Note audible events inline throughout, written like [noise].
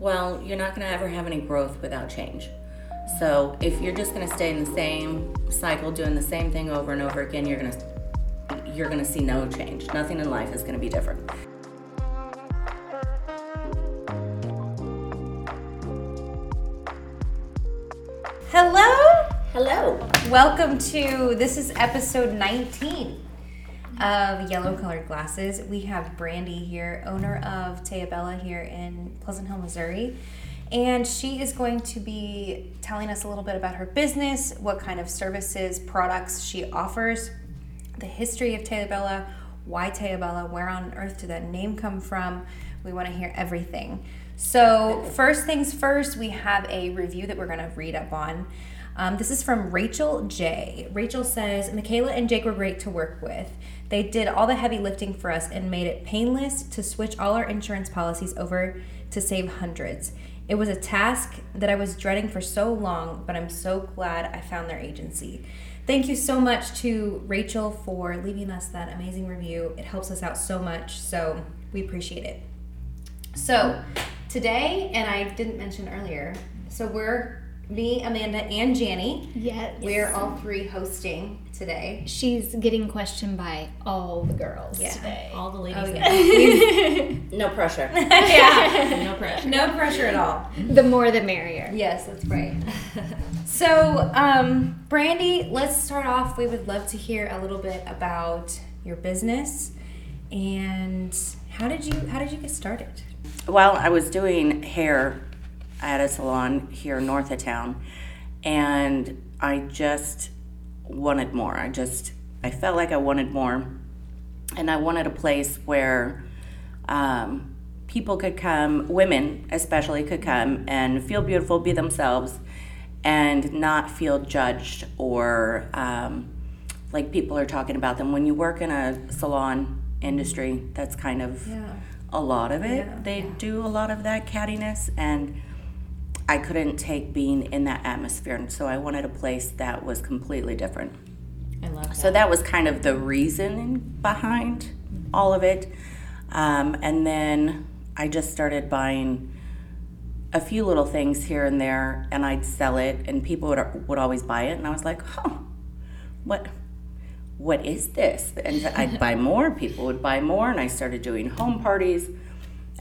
well, you're not going to ever have any growth without change. So if you're just going to stay in the same cycle, doing the same thing over and over again, you're going to you're going to see no change. Nothing in life is going to be different. Hello. Hello. Welcome to this is episode 19 of Yellow Colored Glasses. We have Brandie here, owner of Tayabella here in Pleasant Hill, Missouri. And she is going to be telling us a little bit about her business, what kind of services, products she offers, the history of Tayabella, why Tayabella, where on earth did that name come from. We want to hear everything. So, first things first, we have a review that we're going to read up on. Um, this is from Rachel J. Rachel says, Michaela and Jake were great to work with. They did all the heavy lifting for us and made it painless to switch all our insurance policies over to save hundreds. It was a task that I was dreading for so long, but I'm so glad I found their agency. Thank you so much to Rachel for leaving us that amazing review. It helps us out so much, so we appreciate it. So, today, and I didn't mention earlier, so we're me, Amanda, and Janny. Yes. We're all three hosting today. She's getting questioned by all the girls Yeah. today. All the ladies. Oh, yeah. [laughs] No pressure. [laughs] yeah. [laughs] No pressure. No pressure at all. the more the merrier. Yes, that's right. so, um, Brandie, let's start off. We would love to hear a little bit about your business and how did you how did you get started? Well, I was doing hair at a salon here north of town, and I just wanted more. I just I felt like I wanted more, and I wanted a place where um, people could come, women especially, could come and feel beautiful, be themselves, and not feel judged or um, like people are talking about them. When you work in a salon industry, that's kind of Yeah. a lot of it. Yeah. They do a lot of that cattiness, and I couldn't take being in that atmosphere, and so I wanted a place that was completely different. I love that. So that was kind of the reason behind all of it. Um, and then I just started buying a few little things here and there, and I'd sell it, and people would would always buy it, and I was like, "Huh, what?" What is this? And I'd buy [laughs] more. People would buy more, and I started doing home parties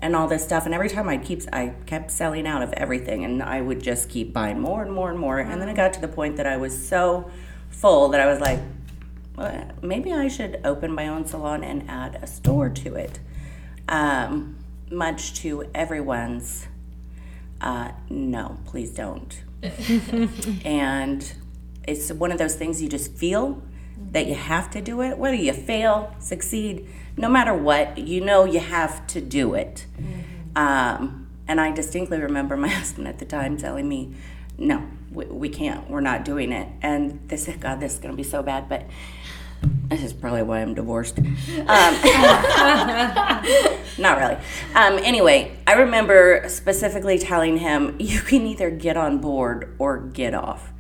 and all this stuff. And every time I keep, I kept selling out of everything, and I would just keep buying more and more and more. And then it got to the point that I was so full that I was like, well, maybe I should open my own salon and add a store to it. Um, much to everyone's, uh, no, please don't. [laughs] and it's one of those things you just feel that you have to do it, whether you fail, succeed, no matter what, you know you have to do it. Um, and I distinctly remember my [laughs] husband at the time telling me, no, we, we can't, we're not doing it. And this, God, this is going to be so bad, but this is probably why I'm divorced. Um, [laughs] not really. Um, anyway, I remember specifically telling him, you can either get on board or get off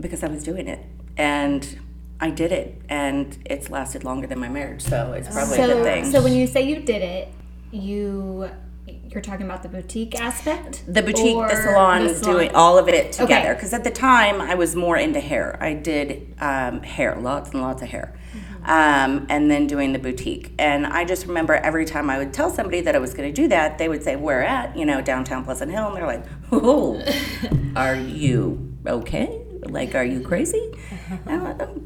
because I was doing it. And I did it. And it's lasted longer than my marriage. So it's probably a good thing. so when you say you did it, you you're talking about the boutique aspect, the boutique, the salon, the salon? doing all of it together. Okay. Because at the time, I was more into hair. I did um, hair, lots and lots of hair, um, and then doing the boutique. And I just remember every time I would tell somebody that I was going to do that, they would say, "Where at?" You know, downtown Pleasant Hill, and they're like, "Oh, [laughs] are you okay? Like, are you crazy?" [laughs]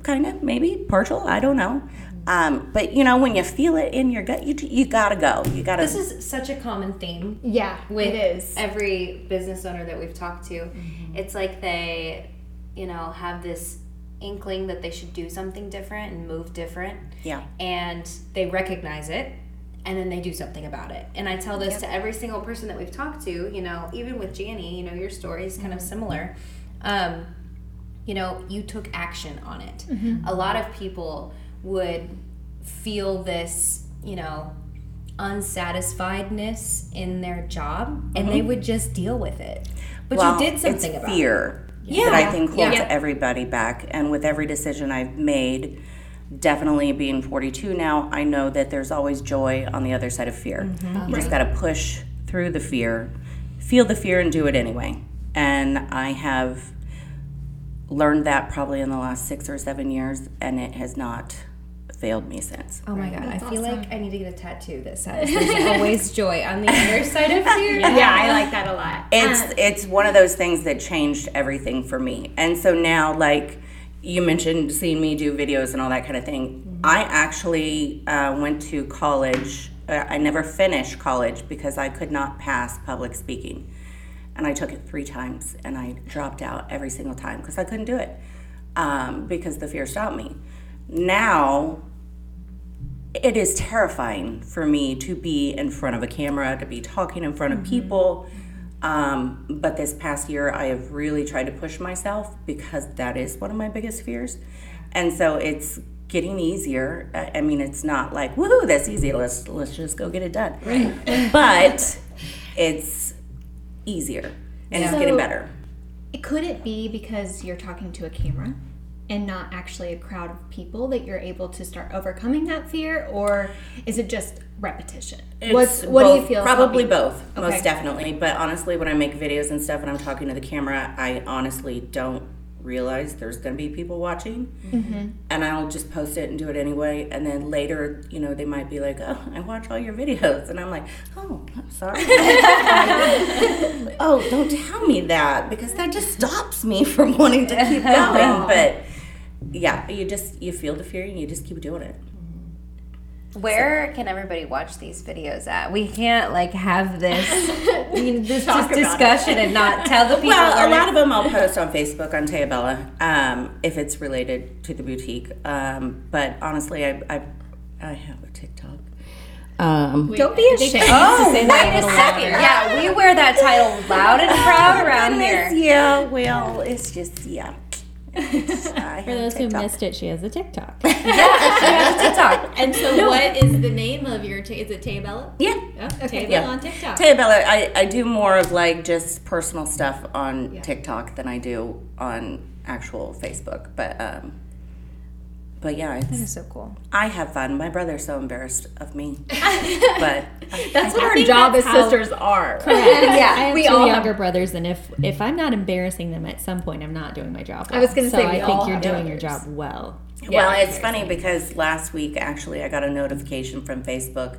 kind of, maybe partial. I don't know. Um, but you know, when you feel it in your gut, you you gotta go. You gotta. This is such a common theme yeah, with it is. every business owner that we've talked to. It's like they, you know, have this inkling that they should do something different and move different. yeah. and they recognize it and then they do something about it. And I tell this to every single person that we've talked to, you know, even with Janny, you know, your story is kind of similar. Um, you know, you took action on it. A lot of people would feel this, you know, unsatisfiedness in their job and they would just deal with it. But Well, you did something it's about fear it. that I think holds Yeah. everybody back. And with every decision I've made, definitely being 42 now, I know that there's always joy on the other side of fear. Mm-hmm. You just got to push through the fear, feel the fear and do it anyway. And I have learned that probably in the last six or seven years, and it has not failed me since. Oh my god, I feel awesome. like I need to get a tattoo that says there's [laughs] always joy on the other side of fear. [laughs] Yeah, I like that a lot. It's Uh, it's one of those things that changed everything for me. And so now, like you mentioned, seeing me do videos and all that kind of thing. I actually uh, went to college. Uh, I never finished college because I could not pass public speaking, and I took it three times, and I dropped out every single time because I couldn't do it um, because the fear stopped me. Now it is terrifying for me to be in front of a camera, to be talking in front of people. Um, but this past year, I have really tried to push myself because that is one of my biggest fears. And so it's getting easier. I I mean, it's not like woohoo, that's easy. Let's let's just go get it done. Right. but it's easier and it's getting better. Could it be because you're talking to a camera and not actually a crowd of people that you're able to start overcoming that fear, or is it just repetition? What's It's what do you feel? Probably both, Okay. most definitely. But honestly, when I make videos and stuff and I'm talking to the camera, I honestly don't realize there's going to be people watching, Mm-hmm. and I'll just post it and do it anyway. And then later, you know, they might be like, "Oh, I watch all your videos," and I'm like, "Oh, I'm sorry." [laughs] oh, don't tell me that because that just stops me from wanting to keep going. But yeah, you just you feel the fear and you just keep doing it. Where can everybody watch these videos at? We can't like have this [laughs] this Talk just discussion and not tell the people. Well, a lot of them I'll post on Facebook on Taya Bella, um, if it's related to the boutique. Um, but honestly, I, I, I have a TikTok. Um, Don't be ashamed. Oh, wait a second. louder. Yeah, we wear that title loud and [laughs] proud around here. yeah, well, it's just yeah. It's- I [laughs] For have those who missed it, she has a TikTok. [laughs] Yeah, she has a TikTok. [laughs] And so, what is the name of your? T- is it Tayabella? Yeah. Oh, Tayabella Yeah. on TikTok. Taya Bella, I, I do more of like just personal stuff on TikTok than I do on actual Facebook. But um, but yeah, it's, That's so cool. I have fun. My brother's so embarrassed of me, [laughs] but I, That's I, what our job as that's how- sisters are. [laughs] I have we two all have- younger brothers, and if if I'm not embarrassing them at some point, I'm not doing my job. Well. I was gonna so say, we I all think you're have doing your job well. Well, it's funny because last week actually I got a notification from Facebook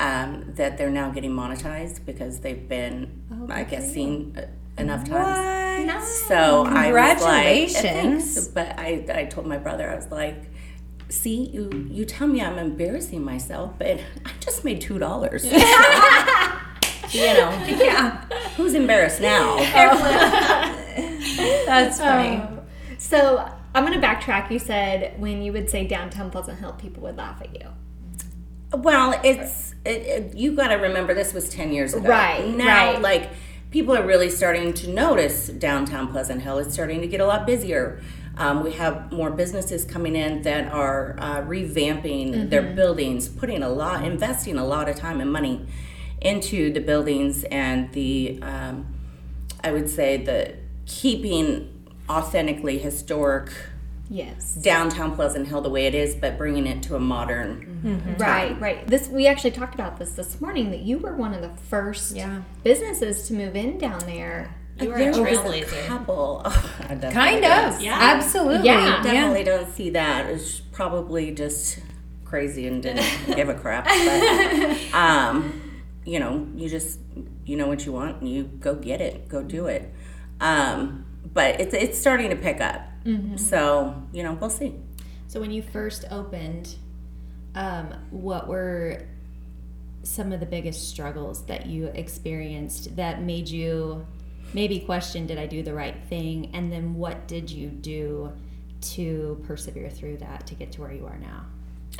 um, that they're now getting monetized because they've been, I guess, seen uh, enough times. So I was like, eh, Congratulations. thanks. But I, I told my brother, I was like, see, you, you tell me I'm embarrassing myself, but I just made two dollars. [laughs] you know, Yeah, who's embarrassed now? [laughs] that's funny. Oh. So I'm going to backtrack. You said when you would say downtown Pleasant Hill, people would laugh at you. Well, it's it, it, you got to remember this was ten years ago. Right, now, right. like people are really starting to notice downtown Pleasant Hill. It's starting to get a lot busier. Um, we have more businesses coming in that are uh, revamping their Mm-hmm. buildings, putting a lot, investing a lot of time and money into the buildings and the, um, I would say the keeping authentically historic Yes. downtown Pleasant Hill the way it is, but bringing it to a modern Right, right. This we actually talked about this this morning that you were one of the first Yeah. businesses to move in down there. You were a There was a trailblazer. couple. [laughs] Oh, Kind don't- of. Yeah. Absolutely. Yeah. Definitely don't see that. It's probably just crazy and didn't [laughs] give a crap. But, [laughs] um, you know, you just you know what you want and you go get it, go do it. Um, but it's it's starting to pick up. So you know, we'll see. So when you first opened, um, what were some of the biggest struggles that you experienced that made you maybe question did I do the right thing? And then what did you do to persevere through that to get to where you are now?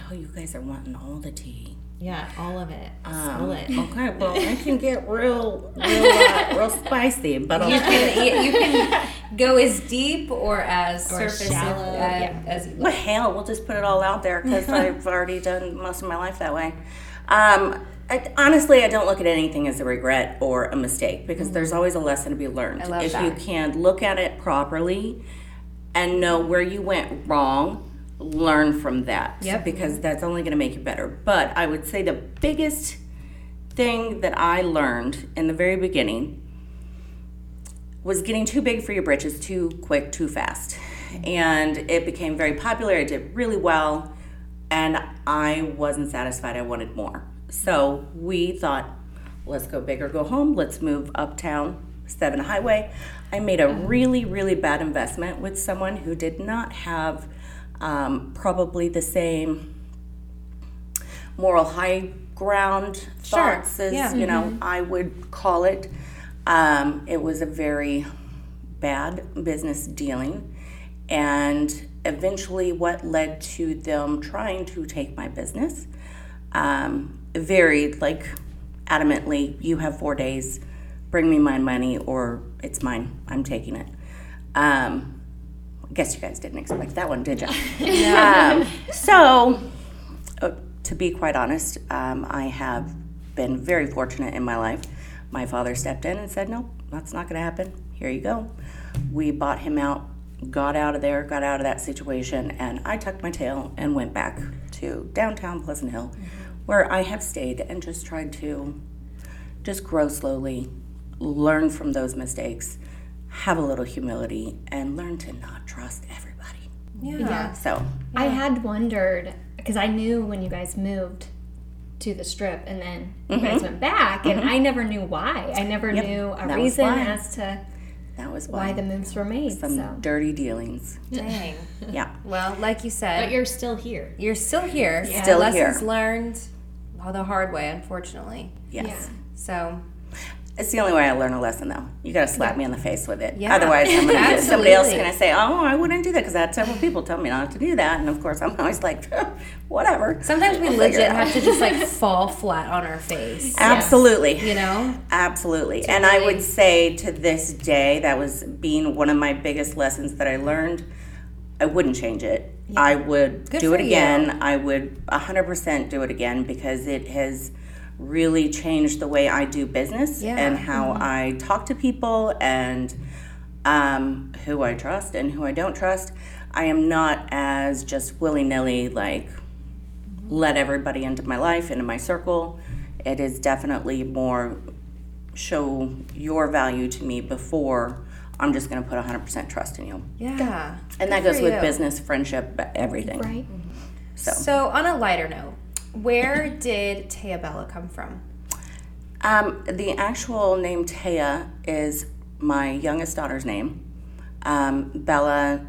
Oh, you guys are wanting all the tea. Yeah, all of it. Um, it. Okay, well, I can get [laughs] real, real, uh, real spicy, but You can you can go as deep or as Or surface shallow, uh, yeah. as you Well, hell, we'll just put it all out there because [laughs] I've already done most of my life that way. Um, I, honestly, I don't look at anything as a regret or a mistake because there's always a lesson to be learned. I love if that. you can look at it properly and know where you went wrong, learn from that. Yep. Because that's only going to make you better. But I would say the biggest thing that I learned in the very beginning was getting too big for your britches too quick, too fast. And it became very popular. It did really well. And I wasn't satisfied. I wanted more. So we thought, let's go big or go home. Let's move uptown, Seven Highway. I made a mm-hmm. really, really bad investment with someone who did not have um, probably the same moral high ground thoughts as yeah. you know I would call it. Um, it was a very bad business dealing, and eventually, what led to them trying to take my business um, varied like adamantly. You have four days. Bring me my money, or it's mine. I'm taking it. Um, I guess you guys didn't expect that one, did you? [laughs] um, so, uh, to be quite honest, um, I have been very fortunate in my life. My father stepped in and said, "No, that's not going to happen. Here you go." We bought him out, got out of there, got out of that situation, and I tucked my tail and went back to downtown Pleasant Hill, where I have stayed and just tried to just grow slowly, learn from those mistakes, have a little humility, and learn to not trust everybody. Yeah. So, I had wondered because I knew when you guys moved to the strip and then you guys went back, and I never knew why. I never Mm-hmm. Yep, knew a that was reason why. as to that was why why the moves were made. some so dirty dealings. Dang. Yeah. Well, like you said, But you're still here. you're still here. Still Lessons here. learned well, the hard way, unfortunately. Yes. Yeah. So It's the only way I learn a lesson, though. You got to slap me in the face with it. Yeah. Otherwise, I'm gonna, somebody else is going to say, "Oh, I wouldn't do that," because I had several people tell me not to do that, and of course, I'm always like, [laughs] "Whatever." sometimes we We'll legit have to just like [laughs] fall flat on our face. Absolutely. You know? Absolutely. And I would say to this day, that was being one of my biggest lessons that I learned. I wouldn't change it. I would Good do it again. I would 100% do it again because it has really changed the way I do business Yeah. and how I talk to people and um, who I trust and who I don't trust. I am not as just willy nilly like let everybody into my life, into my circle. It is definitely more show your value to me before I'm just going to put 100% trust in you. Yeah. And that goes with you. business, friendship, everything. right. So, So on a lighter note, where did Taya Bella come from? um, the actual name Taya is my youngest daughter's name. Um, Bella,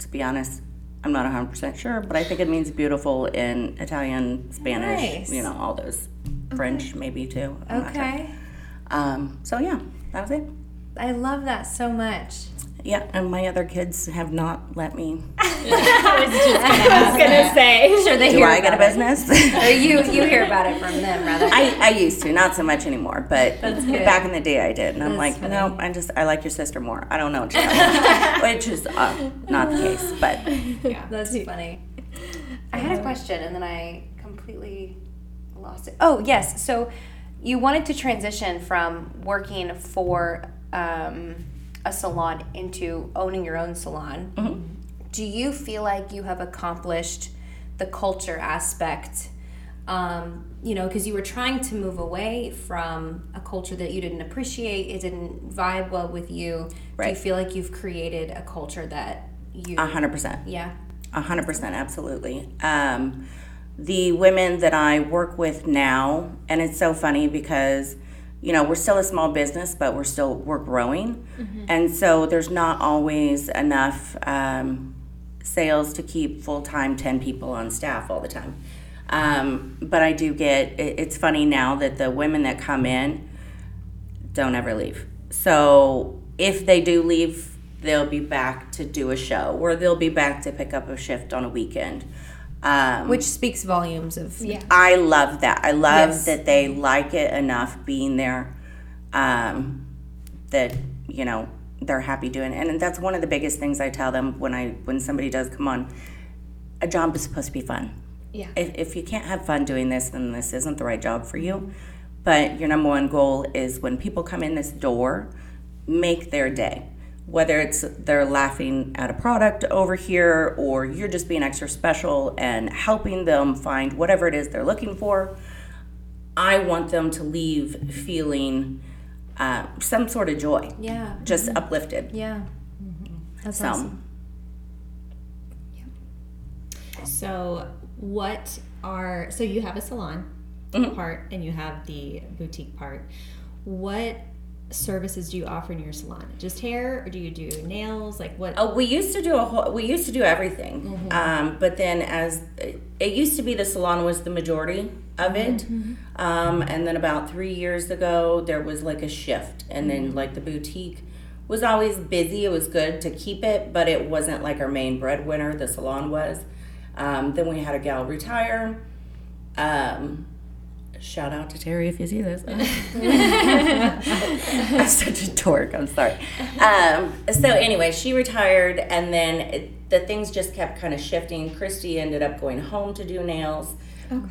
to be honest, I'm not 100% sure, but I think it means beautiful in Italian, Spanish, Nice. you know, all those. French, maybe too. I'm not sure. Okay. Um, so, yeah, that was it. I love that so much. Yeah, and my other kids have not let me. [laughs] I was just gonna say. [laughs] Sure, they Do hear I get a business? Or you you hear about it from them rather. I, I used to, not so much anymore, but back in the day I did. And I'm That's like, no, I just, I like your sister more. I don't know what you [laughs] Which is uh, not the case, but That's funny. I had a question and then I completely lost it. Oh, yes. So you wanted to transition from working for um, a salon into owning your own salon. Do you feel like you have accomplished the culture aspect? Um, you know, because you were trying to move away from a culture that you didn't appreciate, it didn't vibe well with you. Do you feel like you've created a culture that you, a hundred percent. yeah, A hundred percent, absolutely. Um, the women that I work with now, and it's so funny because, you know, we're still a small business, but we're still we're growing, and so there's not always enough um, sales to keep full time ten people on staff all the time. Um, but I do get. It, it's funny now that the women that come in don't ever leave. So if they do leave, they'll be back to do a show, or they'll be back to pick up a shift on a weekend. Um, which speaks volumes of Yeah. I love that. I love Yes. that they like it enough being there. Um, that you know they're happy doing, it. and that's one of the biggest things I tell them when I when somebody does come on. A job is supposed to be fun. Yeah. If, if you can't have fun doing this, then this isn't the right job for you. But your number one goal is when people come in this door, make their day. Whether it's they're laughing at a product over here or you're just being extra special and helping them find whatever it is they're looking for. I want them to leave feeling um, some sort of joy, Yeah. just uplifted. Yeah. That's So, awesome. So, what are so you have a salon Mhm. part and you have the boutique part. What services do you offer in your salon? Just hair, or do you do nails? Like what? Oh, we used to do a whole. We used to do everything, Mm-hmm. um, but then as it used to be, the salon was the majority of it, Mm-hmm. um, and then about three years ago, there was like a shift, and Mm-hmm. then like the boutique was always busy. It was good to keep it, but it wasn't like our main breadwinner. The salon was. Um, then we had a gal retire. Um, shout out to Terry if you see this. [laughs] I'm such a dork. I'm sorry. Um, so anyway, she retired, and then it, the things just kept kind of shifting. Christy ended up going home to do nails.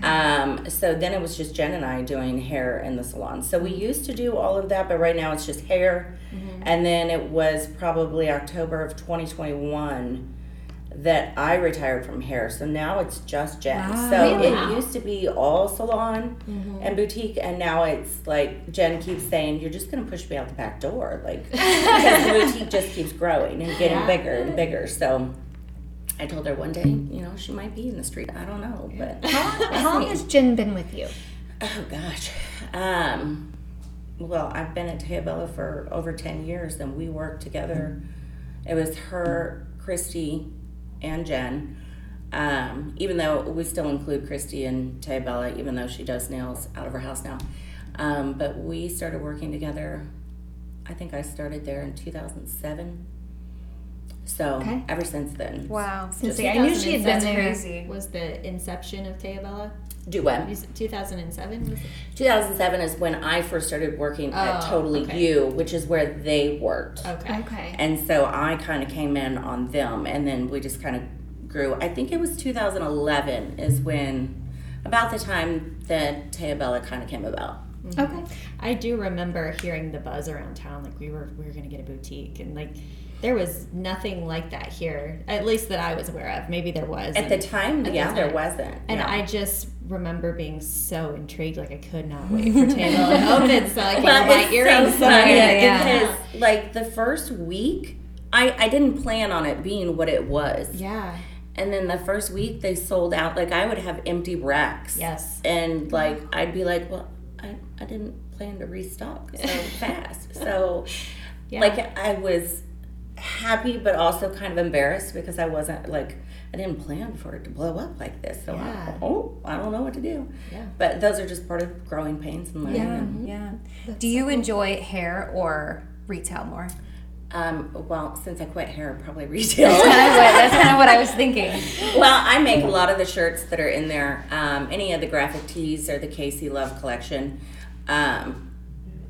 Um, so then it was just Jen and I doing hair in the salon. So we used to do all of that, but right now it's just hair. And then it was probably October of 2021 that I retired from hair. So now it's just Jen. So it used to be all salon and boutique, and now it's like Jen keeps saying, "You're just gonna push me out the back door," like [laughs] because the boutique just keeps growing and getting bigger and bigger. So. I told her one day, you know, she might be in the street. I don't know, but How long [laughs] has Jen been with you? Oh gosh. Um, well, I've been at Tayabella for over 10 years and we worked together. It was her, Christy, and Jen. Um, even though we still include Christy and Tayabella, even though she does nails out of her house now. Um, but we started working together, I think I started there in 2007. So Okay. ever since then. Wow. Since I knew she had been there. crazy. was the inception of Tayabella? Do what? 2007 was it? 2007 is when I first started working at Oh, Totally okay. You, which is where they worked. Okay. Okay. And so I kind of came in on them, and then we just kind of grew. I think it was 2011 is when, about the time that Tayabella kind of came about. Mm-hmm. Okay. I do remember hearing the buzz around town, like we were we were gonna get a boutique, and like there was nothing like that here, at least that I was aware of. Maybe there was. At and, the time, At the yeah, there time. wasn't. and yeah. I just remember being so intrigued, like I could not wait for Tayabella to open, so I can well, buy it's earrings. so funny Yeah, yeah. because like the first week, I I didn't plan on it being what it was. yeah. And then the first week they sold out. Like I would have empty racks. Yes. And like I'd be like, well, I, I didn't plan to restock so [laughs] fast. So Yeah. like I was happy but also kind of embarrassed because I wasn't like I didn't plan for it to blow up like this. So Yeah. I, oh, I don't know what to do. Yeah. But those are just part of growing pains and learning. Yeah. and- Yeah. Do you enjoy hair or retail more? Um, well, since I quit hair, probably [laughs] retail. Kind of what- That's kind of what I was thinking. [laughs] well, I make a lot of the shirts that are in there. Um, any of the graphic tees or the KC Love collection. Um,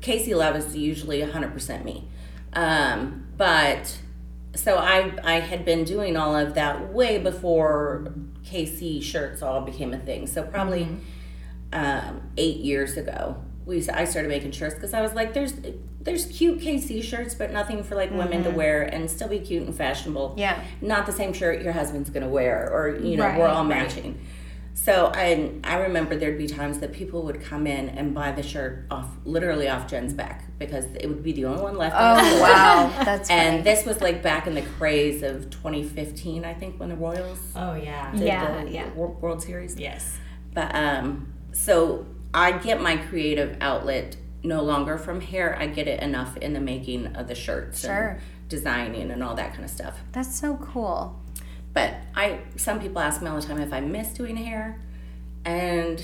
KC Love is usually 100% me. Um, but so I, I had been doing all of that way before KC shirts all became a thing. So probably um, eight years ago, we I started making shirts because I was like, there's there's cute KC shirts, but nothing for like women to wear and still be cute and fashionable. Yeah. Not the same shirt your husband's gonna wear, or you know, we're Right, all right. Matching. So I I remember there'd be times that people would come in and buy the shirt off literally off Jen's back because it would be the only one left. in the Oh wow, [laughs] that's funny. And this was like back in the craze of 2015, I think, when the Royals Oh yeah. did Yeah, the yeah. Wor- World Series. Yes. But um, so I get my creative outlet no longer from hair. I get it enough in the making of the shirts, Sure. and designing, and all that kind of stuff. That's so cool. But I, some people ask me all the time if I miss doing hair, and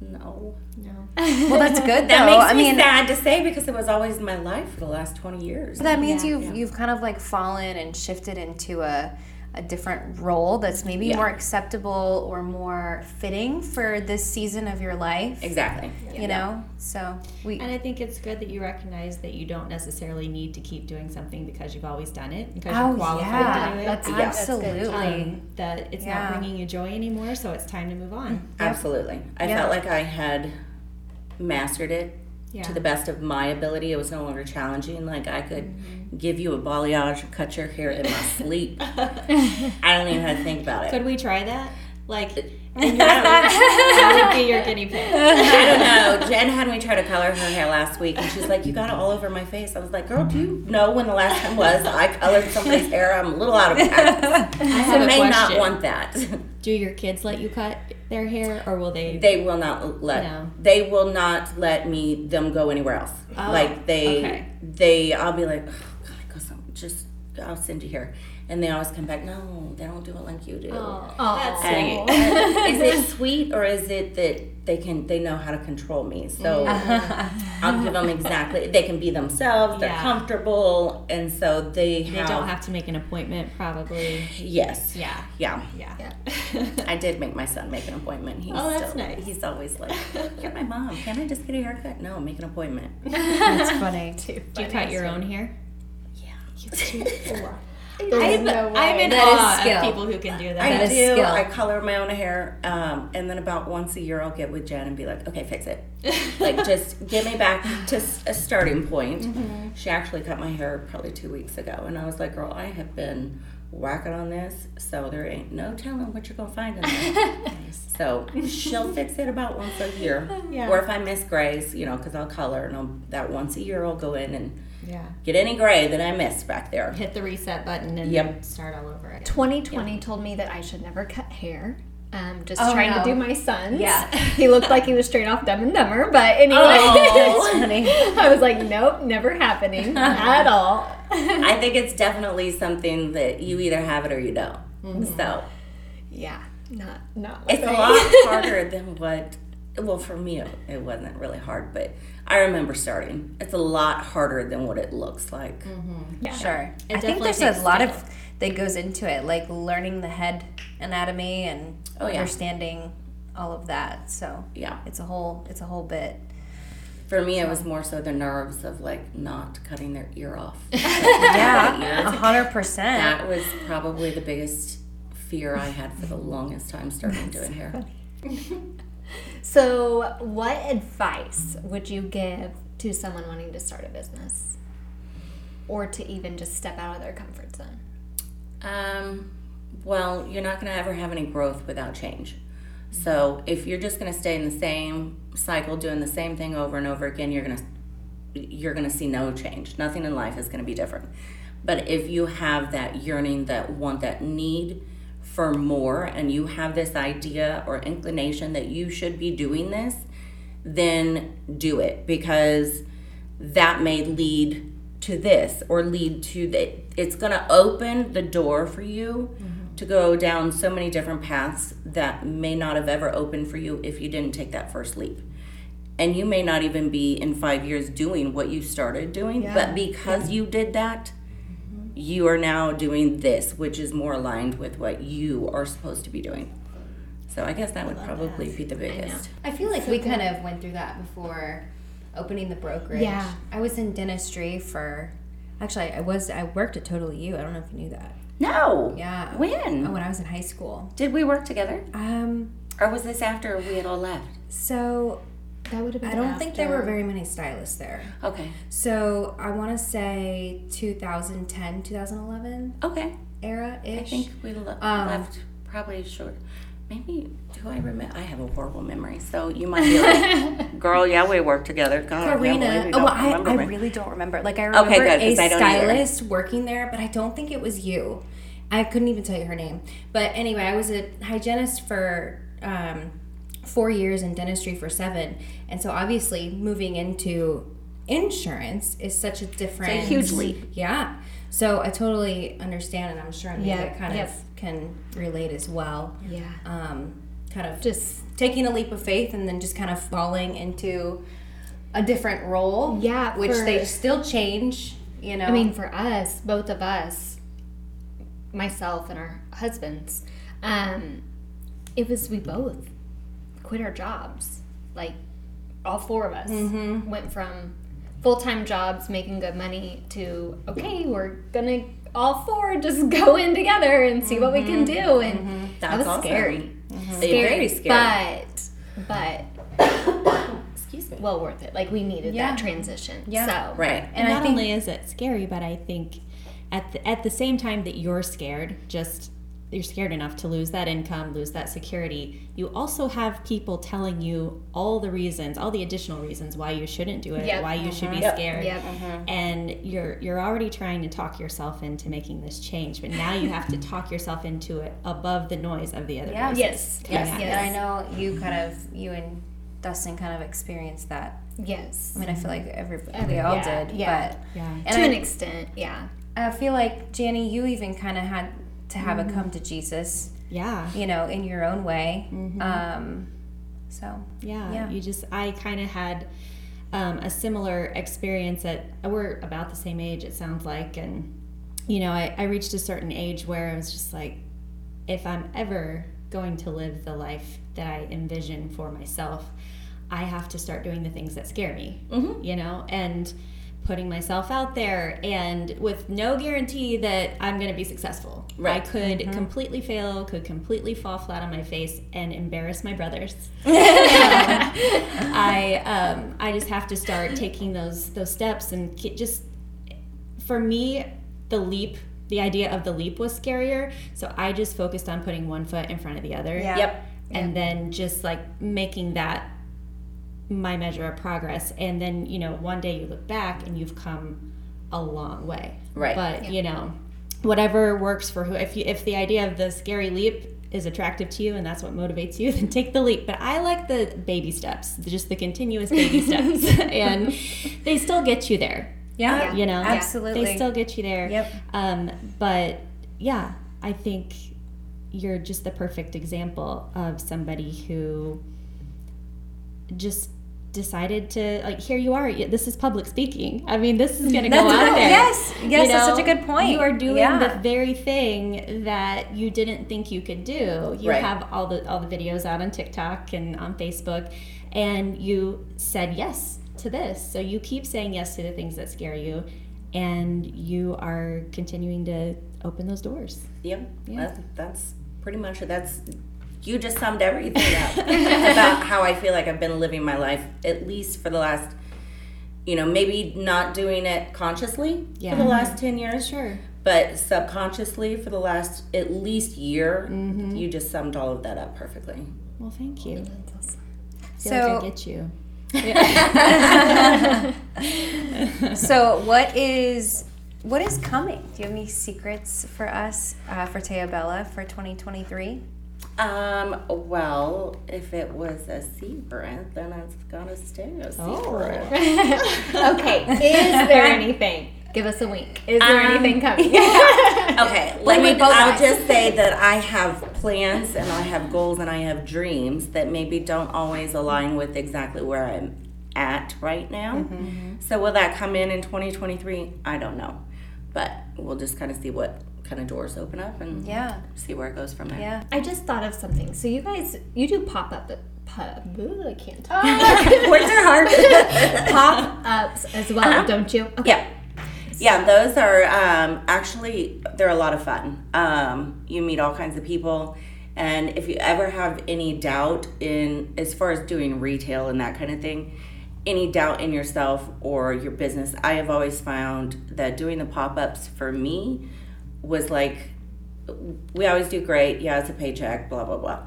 no, No. [laughs] Well, that's good [laughs] that though. makes I me mean, sad to say because it was always my life for the last twenty years. that means Yeah. you've you've kind of like fallen and shifted into a a different role that's maybe Yeah. more acceptable or more fitting for this season of your life. Exactly. You know, so we And I think it's good that you recognize that you don't necessarily need to keep doing something because you've always done it, because Oh, you're qualified yeah. to do it. That's- Yeah. absolutely. um, that it's Yeah. not bringing you joy anymore, so it's time to move on. Absolutely. I Yeah. felt like I had mastered it Yeah. to the best of my ability. It was no longer challenging. Like I could Mm-hmm. give you a balayage and cut your hair in my sleep. [laughs] I don't even have to think about it. Could we try that? Like [laughs] [laughs] That would be your guinea pig. I don't know. Jen had me try to color her hair last week, and she's like, "You got it all over my face." I was like, "Girl, do you know when the last time was I colored somebody's hair? I'm a little out of practice. I I may not want that." Do your kids let you cut their hair, or will they? They will not let. No. They will not let me them go anywhere else. Oh, like they, okay. they. I'll be like, oh, God, go some. Just I'll send you here, and they always come back. No, they don't do it like you do. Oh, Aw. that's And sweet. [laughs] is it sweet or is it that they can they know how to control me? So mm-hmm. [laughs] I'll give them exactly. They can be themselves. They're Yeah. comfortable, and so they They have. don't have to make an appointment, probably. Yes. Yeah. Yeah. Yeah. [laughs] I did make my son make an appointment. He's Oh, that's still, nice. He's always like, "You're my mom. Can I just get a haircut?" No, make an appointment. [laughs] That's funny. Too. Do you cut your own hair? Yeah. There's I'm, no way. I'm in That is awe skill. of people who can do that. I That is do. skill. I color my own hair, um, and then about once a year, I'll get with Jen and be like, "Okay, fix it. [laughs] like, just get me back to s- a starting point." Mm-hmm. She actually cut my hair probably two weeks ago, and I was like, "Girl, I have been whacking on this, so there ain't no telling what you're gonna find in there." [laughs] so she'll fix it about once a year, Yeah. or if I miss Grace, you know, because I'll color, and I'll, that once a year, I'll go in and yeah. get any gray that I missed back there. Hit the reset button and Yep. start all over again. 2020 told me that I should never cut hair. Um, just Oh, trying no. to do my son's. Yeah. [laughs] he looked like he was straight off Dumb and Dumber, but anyway, Oh. [laughs] funny. I was like, nope, never happening at [laughs] all. I think it's definitely something that you either have it or you don't. Mm-hmm. So yeah, not not. my it's a lot harder than what. Well, for me, it, it wasn't really hard, but I remember starting. It's a lot harder than what it looks like. yeah Sure. It I think there's a lot skill. of that goes into it, like learning the head anatomy and Oh, yeah. understanding all of that. So Yeah. it's a whole it's a whole bit. For me, it was more so the nerves of like not cutting their ear off. [laughs] Yeah, a hundred percent. that was probably the biggest fear I had for the longest time starting doing hair. [laughs] So, what advice would you give to someone wanting to start a business, or to even just step out of their comfort zone? Um, well, you're not going to ever have any growth without change. So if you're just going to stay in the same cycle, doing the same thing over and over again, you're going to you're going to see no change. Nothing in life is going to be different. But if you have that yearning, that want, that need for more, and you have this idea or inclination that you should be doing this, then do it because that may lead to this or lead to that. It's going to open the door for you mm-hmm. to go down so many different paths that may not have ever opened for you if you didn't take that first leap. And you may not even be in five years doing what you started doing, but because you did that, you are now doing this, which is more aligned with what you are supposed to be doing. So I guess that would probably be the biggest. I feel like we kind of went through that before opening the brokerage. Yeah. I was in dentistry for actually I was I worked at Totally You. I don't know if you knew that. No. Yeah. When? Oh, when I was in high school. Did we work together? Um Or was this after we had all left? so That would have been. I don't think there were very many stylists there. Okay. So I want to say 2010, 2011 Okay. era ish. I think we le- Um, left probably short. Maybe do I remember? I have a horrible memory, so you might be like, [laughs] "Girl, yeah, we worked together." God, I can't believe Karina. Oh, well, I, I me. really don't remember. Like I remember Okay, good, a don't either. stylist working there, but I don't think it was you. I couldn't even tell you her name. But anyway, I was a hygienist for um, four years in dentistry for seven, and so obviously moving into insurance is such a different, a huge leap. Yeah. So I totally understand, and I'm sure Anita Yeah, kind yep. of can relate as well. Yeah. Um, kind of Just taking a leap of faith and then just kind of falling into a different role. Yeah, which for- they still change. You know, I mean, for us, both of us, myself and our husbands, um, it was we both quit our jobs. Like all four of us Mm-hmm. went from full time jobs making good money to okay, we're gonna all four just [laughs] go in together and see what we can Mm-hmm. do. And that That's was awesome. scary. They're very scary. But but [coughs] Excuse me. well worth it. Like we needed Yeah. that transition. Yeah. So Right. And, And I not think- only is it scary, but I think at the, at the same time that you're scared, just you're scared enough to lose that income, lose that security, you also have people telling you all the reasons, all the additional reasons why you shouldn't do it, Yep. why you should be Yep. scared. Yep. Uh-huh. And you're you're already trying to talk yourself into making this change, but now you have to [laughs] talk yourself into it above the noise of the other Yeah. voices. Yes. coming Yes. Yes. And I know you kind of, you and Dustin kind of experienced that. Yes. I mean, I feel like everybody, Every- we all yeah, did. yeah. But Yeah. to I, an extent, yeah. I feel like, Janny, you even kind of had to have a come to Jesus, Yeah. you know, in your own way. Um, so, Yeah, Yeah. you just I kind of had um, a similar experience at we're about the same age it sounds like and you know I, I reached a certain age where I was just like if I'm ever going to live the life that I envision for myself I have to start doing the things that scare me you know and putting myself out there and with no guarantee that I'm going to be successful. I Right. could completely fail, could completely fall flat on my face and embarrass my brothers. [laughs] [laughs] I um, I just have to start taking those those steps and just for me the leap the idea of the leap was scarier so I just focused on putting one foot in front of the other Yeah. Yep. and then just like making that my measure of progress and then you know one day you look back and you've come a long way Right. but you know whatever works for who if you if the idea of the scary leap is attractive to you and that's what motivates you [laughs] then take the leap. But i like the baby steps just the continuous baby [laughs] steps. [laughs] And they still get you there. Yeah, you know absolutely. they still get you there. Yep. um, but yeah i think you're just the perfect example of somebody who just decided to like here you are this is public speaking i mean this is going to go out right. there Yes. Yes, that's such a good point. you are doing Yeah. the very thing that you didn't think you could do you Right. have all the all the videos out on tiktok and on facebook and you said yes to this so you keep saying yes to the things that scare you and you are continuing to open those doors Yep. Yeah. That's, that's pretty much it. That's you just summed everything up [laughs] about how I feel like I've been living my life at least for the last you know, maybe not doing it consciously Yeah. for the last 10 years, sure but subconsciously for the last at least year, you just summed all of that up perfectly. well thank you I feel So- like i get you [laughs] so what is what is coming? Do you have any secrets for us uh, for Taya Bella for 2023? Um, well, if it was a secret, then it's gonna stay a secret. [laughs] [laughs] okay, is there [laughs] anything? Give us a wink. Is there Um, anything coming? Okay, let me. both I'll eyes. just say that I have plans and I have goals and I have dreams that maybe don't always align with exactly where I'm at right now. Mm-hmm. So will that come in in 2023? I don't know, but we'll just kind of see what kind of doors open up and Yeah. see where it goes from there. Yeah. I just thought of something. So you guys, you do pop up. Pop, ooh, I can't talk. [laughs] Words are hard. [laughs] pop ups as well, Uh-huh. don't you? Okay. Yeah. Yeah, those are um, actually they're a lot of fun. Um, you meet all kinds of people, and if you ever have any doubt in as far as doing retail and that kind of thing, any doubt in yourself or your business, I have always found that doing the pop ups for me was like we always do great. Yeah, it's a paycheck. Blah blah blah.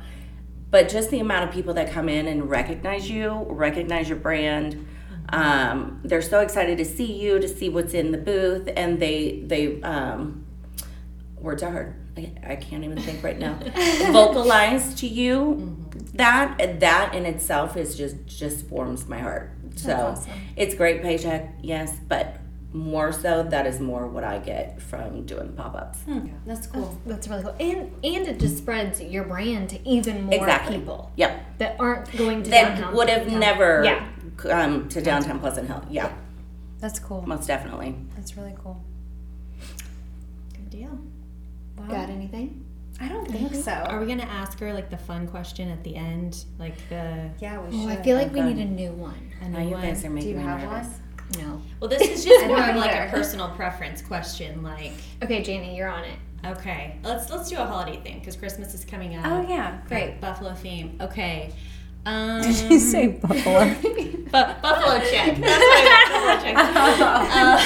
But just the amount of people that come in and recognize you, recognize your brand, um, they're so excited to see you, to see what's in the booth, and they they um, words are hard. I, I can't even think right now. [laughs] Vocalize to you that that in itself is just just warms my heart. So it's great paycheck, yes, but more so that is more what I get from doing the pop ups. That's cool. That's really cool. And and it just spreads your brand to even more Exactly. people Yep. that aren't going to That downtown. would have downtown. never Yeah. come to downtown Pleasant Hill. Yeah, That's cool. most definitely. That's really cool. good deal Wow. Got anything? I don't think so. are we gonna ask her like the fun question at the end like the yeah, we Oh, should. I feel like we Okay. need a um, new one. a Now new you one? guys are making Do you me have nervous. No. Well, this is just [laughs] more of like a personal preference question. Like, Okay, Janie, you're on it. okay, let's let's do a holiday thing because Christmas is coming up. Oh yeah, great. Buffalo theme. Okay. Um, [laughs] Did you say buffalo? [laughs] bu- buffalo check. That's what I check. Uh,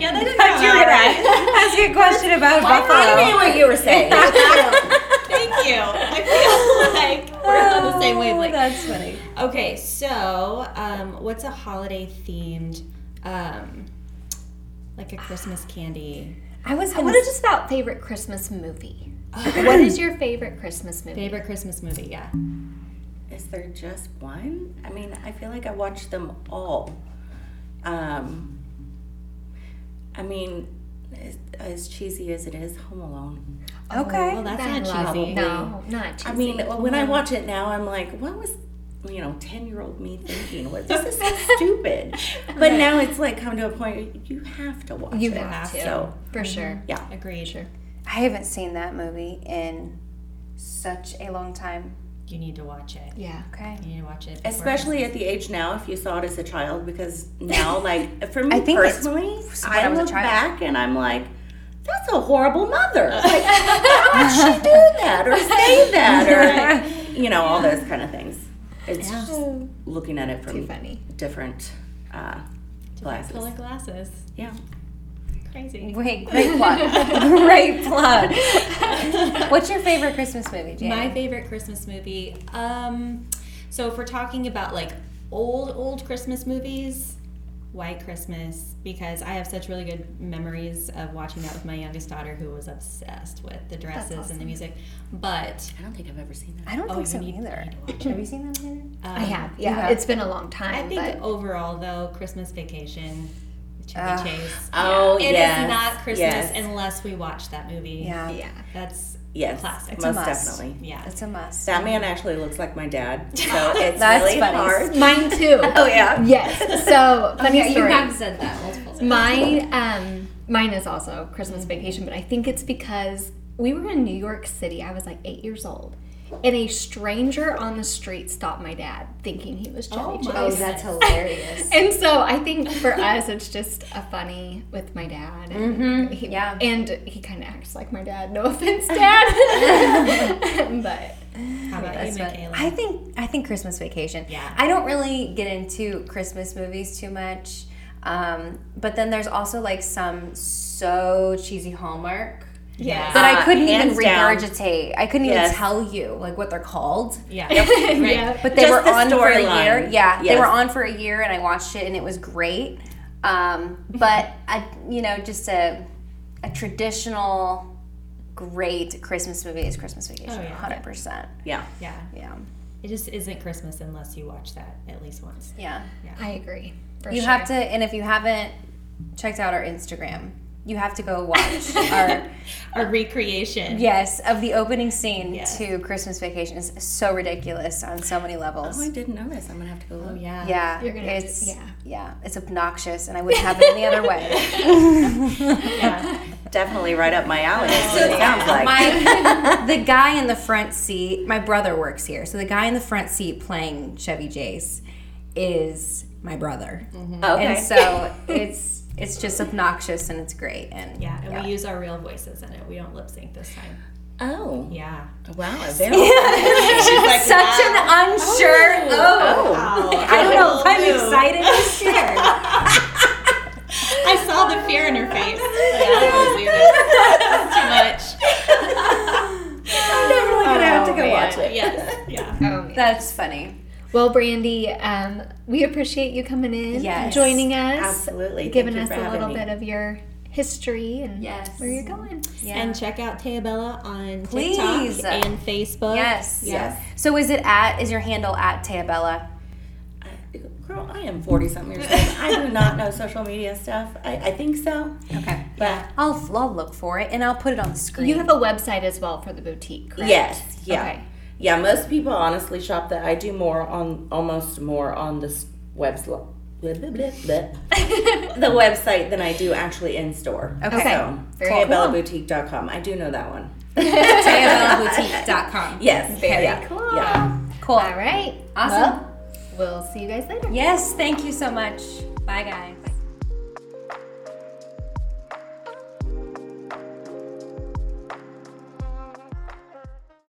yeah, that didn't come You're right. ask you a question about I buffalo. I knew what you were saying. Thank you. I feel like [laughs] we're on the same wavelength. That's funny. Okay, so um, what's a holiday themed, um, like a Christmas candy? I was gonna What is just about favorite Christmas movie? [laughs] what is your favorite Christmas movie? Favorite Christmas movie? Yeah. Is there just one? I mean, I feel like I watched them all. Um, I mean, as, as cheesy as it is, Home Alone. Oh, okay. Well, that's That not cheesy. No, not cheesy. I mean, when I watch it now, I'm like, what was, you know, 10 year old me thinking? What, this is so [laughs] stupid. But now it's like come to a point, you have to watch you it. have to, So, for mm-hmm. sure. yeah. Agreed. Sure. I haven't seen that movie in such a long time. You need to watch it. Yeah. Okay. You need to watch it. before Especially at the age now, if you saw it as a child, because now, [laughs] like, for me I think personally, I, I a look child. back and I'm like, that's a horrible mother. Like, [laughs] how would she do [laughs] that or say that or, you know, all those kind of things. It's just looking at it from Too funny. different uh, Different color glasses. glasses. Yeah. Crazy. Wait, great [laughs] plug. great plug. What's your favorite Christmas movie, Jane? My favorite Christmas movie. Um, so if we're talking about like old old Christmas movies, White Christmas, because I have such really good memories of watching that with my youngest daughter, who was obsessed with the dresses and the music. But I don't think I've ever seen that. I don't Oh, think you so need- either. you need Have you seen that? Either? I have. Yeah, have? it's been a long time. I think but overall, though, Christmas Vacation, with Chevy Ugh. Chase. Oh, It is yes, not Christmas yes. unless we watch that movie. Yeah. yeah. That's Yes, classic. a most must. definitely. yeah. It's a must. That man actually looks like my dad, so [laughs] it's That's really funny. hard. Mine [laughs] too. Oh yeah. Yes. So [laughs] funny Yeah, you have said that multiple times. Mine, um, mine is also Christmas vacation, but I think it's because we were in New York City. I was like eight years old, and a stranger on the street stopped my dad, thinking he was Chevy Oh, Chase. my Oh, that's [laughs] hilarious. And so I think for us, it's just a funny with my dad. And Mhm, he, yeah. And he kind of acts like my dad. No offense, dad. [laughs] [laughs] but How about you, That's Michaela? I think I think Christmas Vacation. Yeah. I don't really get into Christmas movies too much, um, but then there's also like some so cheesy Hallmark yeah. that I Uh, couldn't even hands down. regurgitate. I couldn't Yes. even tell you like what they're called. yeah. [laughs] yeah. But they Just were the on for a storyline. year. Yeah, they were on for a year, and I watched it, and it was great. Um, but [laughs] I, you know, just a a traditional great Christmas movie is Christmas Vacation. Oh, yeah. Hundred percent. Yeah. Yeah. Yeah, It just isn't Christmas unless you watch that at least once. yeah. Yeah. I agree. For You sure. have to, and if you haven't checked out our Instagram, you have to go [laughs] watch our A recreation. yes of the opening scene Yes. to Christmas Vacation. is so ridiculous on so many levels. Oh, I didn't know this. I'm gonna have to go oh, look. Oh, yeah. Yeah, You're gonna have to- it's yeah. yeah, it's obnoxious, and I [laughs] wouldn't have it any other way. [laughs] Yeah. Definitely right up my alley. That's what it sounds like. My the guy in the front seat, my brother works here, so the guy in the front seat playing Chevy Chase is my brother, mm-hmm. oh, okay. and so it's it's just obnoxious and it's great, and Yeah. And we use our real voices in it. We don't lip sync this time. oh, Yeah. wow. [laughs] Very [laughs] [laughs] such an unsure. Oh, oh. oh. Wow. I don't know if I'm excited or scared. I saw the fear in her face. Yeah, that was weird. Too much. I'm definitely gonna have to go oh, man. watch it. Yes. Yeah. Oh, man. That's funny. Well, Brandie, um, we appreciate you coming in, Yes, joining us, absolutely. Giving you us a little me. bit of your history and Yes. where you're going. Yeah. And check out Tayabella on Please. TikTok and Facebook. yes. Yeah. So is it at is your handle at Tayabella? Girl, I am 40 something years old. I do not know social media stuff. I, I think so. Okay. But I'll I'll look for it and I'll put it on the screen. You have a website as well for the boutique, correct? yes, yeah. Okay. Yeah, most people honestly shop that. I do more on, almost more on this website. [laughs] the website than I do actually in store. Okay. So. TayaBellaBoutique.com. I do know that one. [laughs] TayaBellaBoutique.com. [laughs] Yes. Very yeah, cool. Yeah. Cool. All right. Awesome. Well, we'll see you guys later. Yes, thank you so much. Bye guys.